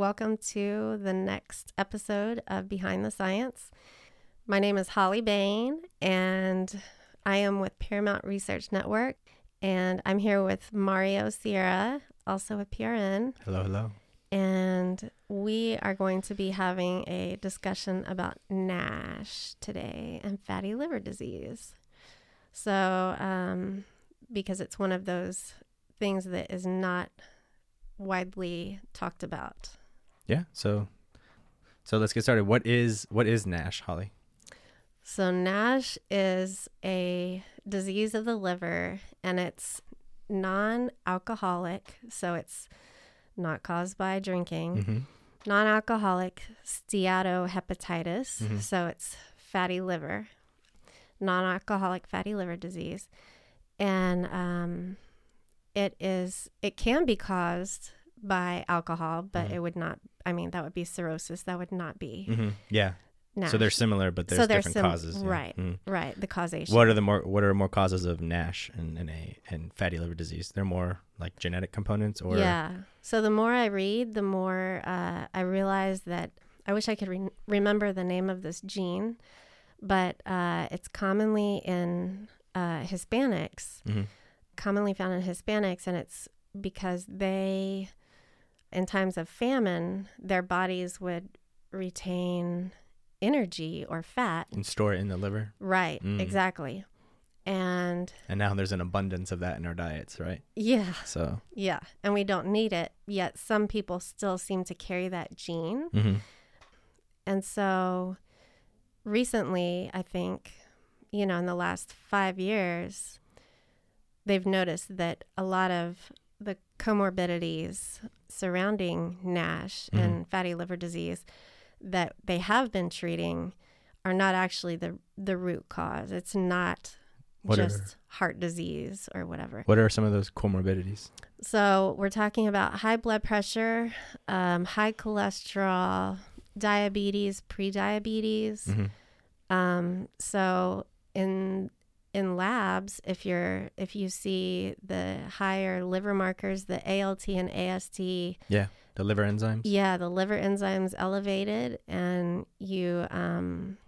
Welcome to the next episode of Behind the Science. My name is Holly Bain, and I am with Paramount Research Network. And I'm here with Mario Sierra, also with PRN. Hello, hello. And we are going to be having a discussion about NASH today and fatty liver disease. So, um, because it's one of those things that is not widely talked about. Yeah. So, so let's get started. What is what is NASH, Holly? So NASH is a disease of the liver, and it's non-alcoholic. So it's not caused by drinking. Mm-hmm. Non-alcoholic steatohepatitis. Mhm. So it's fatty liver, non-alcoholic fatty liver disease, and um, it is. It can be caused by alcohol, but Mhm. it would not. I mean, that would be cirrhosis. That would not be Mm-hmm. Yeah. NASH. So they're similar, but there's So they're different sim- causes. yeah. right. Mhm. right. The causation. What are the more what are more causes of NASH and and a and fatty liver disease? They're more like genetic components, or yeah. So the more I read, the more uh, I realize that I wish I could re- remember the name of this gene, but uh, it's commonly in uh, Hispanics, Mhm. commonly found in Hispanics, and it's because they, in times of famine, their bodies would retain energy or fat. and store it in the liver. Right. Mm. Exactly. And And now there's an abundance of that in our diets, right? yeah. So. Yeah, and we don't need it, yet some people still seem to carry that gene. Mm-hmm. And so recently, I think, you know, in the last five years, they've noticed that a lot of the comorbidities surrounding NASH Mhm. and fatty liver disease that they have been treating are not actually the the root cause. It's not What are- just heart disease or whatever. What are some of those comorbidities? So we're talking about high blood pressure, um, high cholesterol, diabetes, pre-diabetes. Mm-hmm. Um, so in in labs, if you're if you see the higher liver markers, the ALT and AST, Yeah, the liver enzymes. yeah, the liver enzymes elevated, and you, um,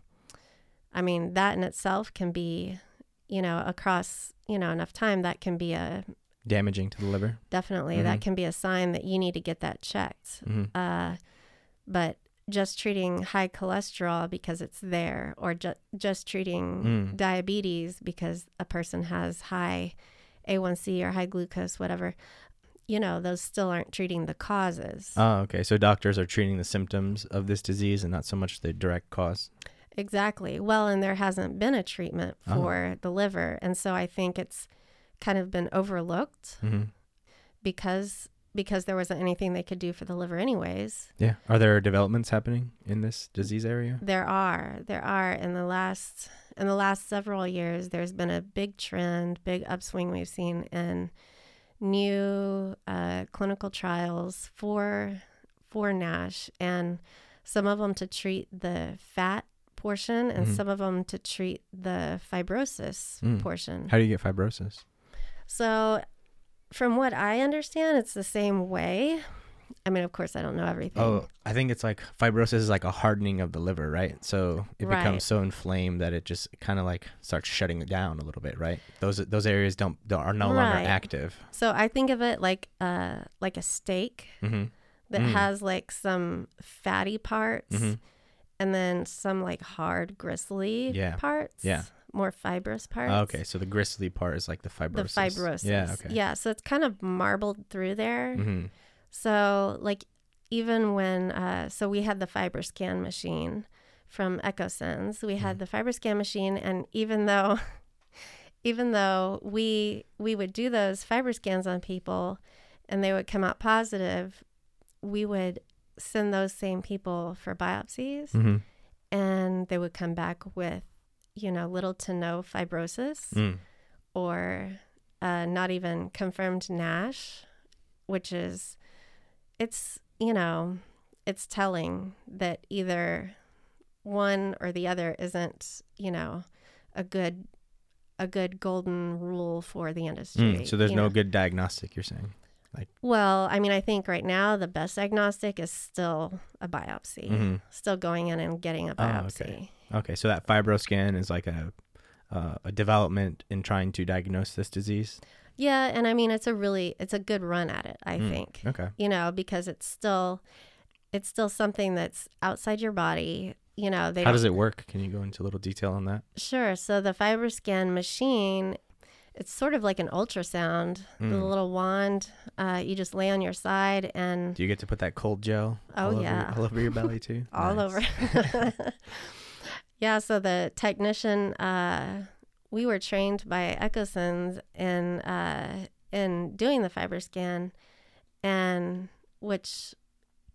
I mean, that in itself can be, you know, across you know enough time that can be a Damaging to the liver. definitely that Mhm. can be a sign that you need to get that checked. Mm-hmm. Uh, but just treating high cholesterol because it's there, or ju- just treating Mm. diabetes because a person has high A1C or high glucose, whatever, you know, those still aren't treating the causes. Oh, okay. So doctors are treating the symptoms of this disease and not so much the direct cause. exactly. Well, and there hasn't been a treatment Oh. for the liver. And so I think it's kind of been overlooked Mm-hmm. because because there wasn't anything they could do for the liver anyways. Yeah. Are there developments happening in this disease area? There are. There are in the last in the last several years there's been a big trend, big upswing we've seen in new uh, clinical trials for for NASH and some of them to treat the fat portion and Mhm. some of them to treat the fibrosis Mm. portion. How do you get fibrosis? So from what I understand it's the same way. I mean, of course I don't know everything. Oh, I think it's like fibrosis is like a hardening of the liver, right? So it Right. becomes so inflamed that it just kind of like starts shutting it down a little bit, right? Those those areas don't, are no Right. longer active. So I think of it like uh like a steak Mm-hmm. that Mm. has like some fatty parts Mhm. and then some like hard gristly Yeah. parts. Yeah. More fibrous parts. okay, so the gristly part is like the fibrosis. The fibrosis. Yeah. Okay. Yeah. So it's kind of marbled through there. Mm-hmm. So like even when uh so we had the FibroScan machine from Echosens. We had Mhm. the FibroScan machine and even though even though we we would do those FibroScans on people and they would come out positive, we would send those same people for biopsies Mm-hmm. and they would come back with you know little to no fibrosis Mm. or uh, not even confirmed NASH, which is, it's, you know, it's telling that either one or the other isn't, you know, a good, a good golden rule for the industry. Mm. So there's no know? good diagnostic. You're saying. Like, well, I mean, I think right now the best diagnostic is still a biopsy, Mhm. still going in and getting a Oh, okay. Okay, so that fibroscan is like a uh, a development in trying to diagnose this disease. Yeah, and I mean, it's a really it's a good run at it. I Mm, think Okay. you know because it's still it's still something that's outside your body. You know, they How does it work? Can you go into a little detail on that? Sure. So the FibroScan machine, it's sort of like an ultrasound. The Mm. little wand, uh, you just lay on your side and Do you get to put that cold gel Oh, all, over, yeah. all over your belly too? all over. yeah. So the technician, uh, we were trained by Echosens in uh, in doing the FibroScan, and which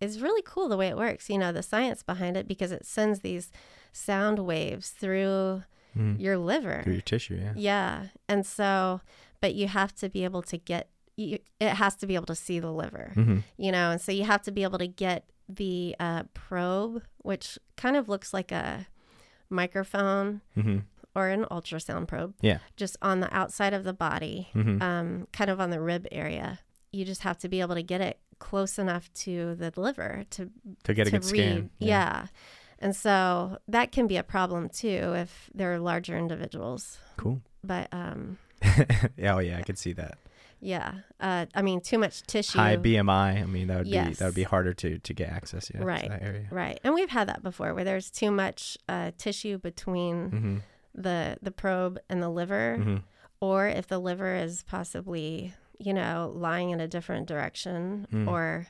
is really cool the way it works. You know the science behind it because it sends these sound waves through Mhm. your liver. Through your tissue, yeah. Yeah. And so, but you have to be able to get, you, it has to be able to see the liver, hmm you know, and so you have to be able to get the uh, probe, which kind of looks like a microphone hmm or an ultrasound probe, Yeah. just on the outside of the body, hmm um, kind of on the rib area. You just have to be able to get it close enough to the liver to to get a good read. scan. Yeah. And so that can be a problem too if they're larger individuals. Cool. But um, yeah, oh yeah, I could see that. Yeah. Uh, I mean, too much tissue. High BMI. I mean, that would be that would be harder to to get access. Yeah, Right. To that area. Right. And we've had that before where there's too much uh, tissue between Mm-hmm. the, the probe and the liver, hmm or if the liver is possibly, you know, lying in a different direction, Mm. or,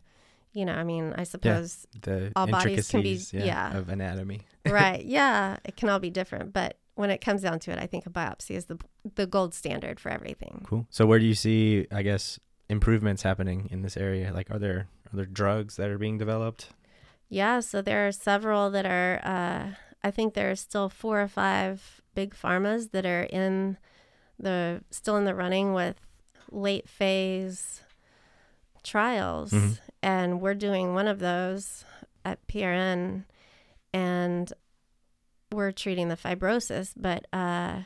you know, I mean, I suppose, The All bodies can be- yeah, yeah. of anatomy. right. Yeah. It can all be different. But when it comes down to it, I think a biopsy is the, the gold standard for everything. Cool. So where do you see, I guess, improvements happening in this area? Like, are there are there drugs that are being developed? Yeah, so there are several that are. Uh, I think there are still four or five big pharmas that are in the still in the running with late phase trials, Mhm. and we're doing one of those at PRN, and we're treating the fibrosis. But uh,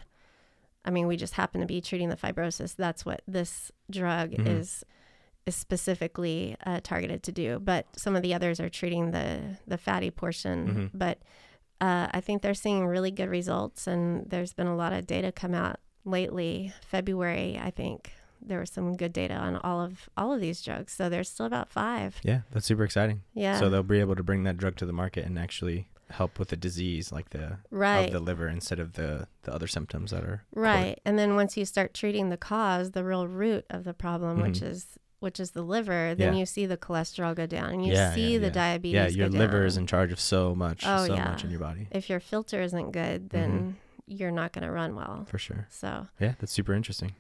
I mean, we just happen to be treating the fibrosis. That's what this drug Mhm. is is specifically uh, targeted to do. But some of the others are treating the the fatty portion. Mhm. But uh, I think they're seeing really good results, and there's been a lot of data come out lately. February, I think there was some good data on all of all of these drugs. So there's still about five. Yeah, that's super exciting. Yeah. So they'll be able to bring that drug to the market and actually help with the disease, like the right. of the liver, instead of the the other symptoms that are Right. And then once you start treating the cause, the real root of the problem, which Mhm. is which is the liver, then Yeah. you see the cholesterol go down and you Yeah, see yeah, the diabetes Yeah, your liver is in charge of so much, Oh, so much in your body, If your filter isn't good, then you're not going to run well. for sure. So, Yeah, that's super interesting.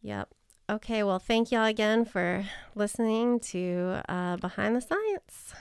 yep. Okay, well, thank y'all again for listening to uh, Behind the Science.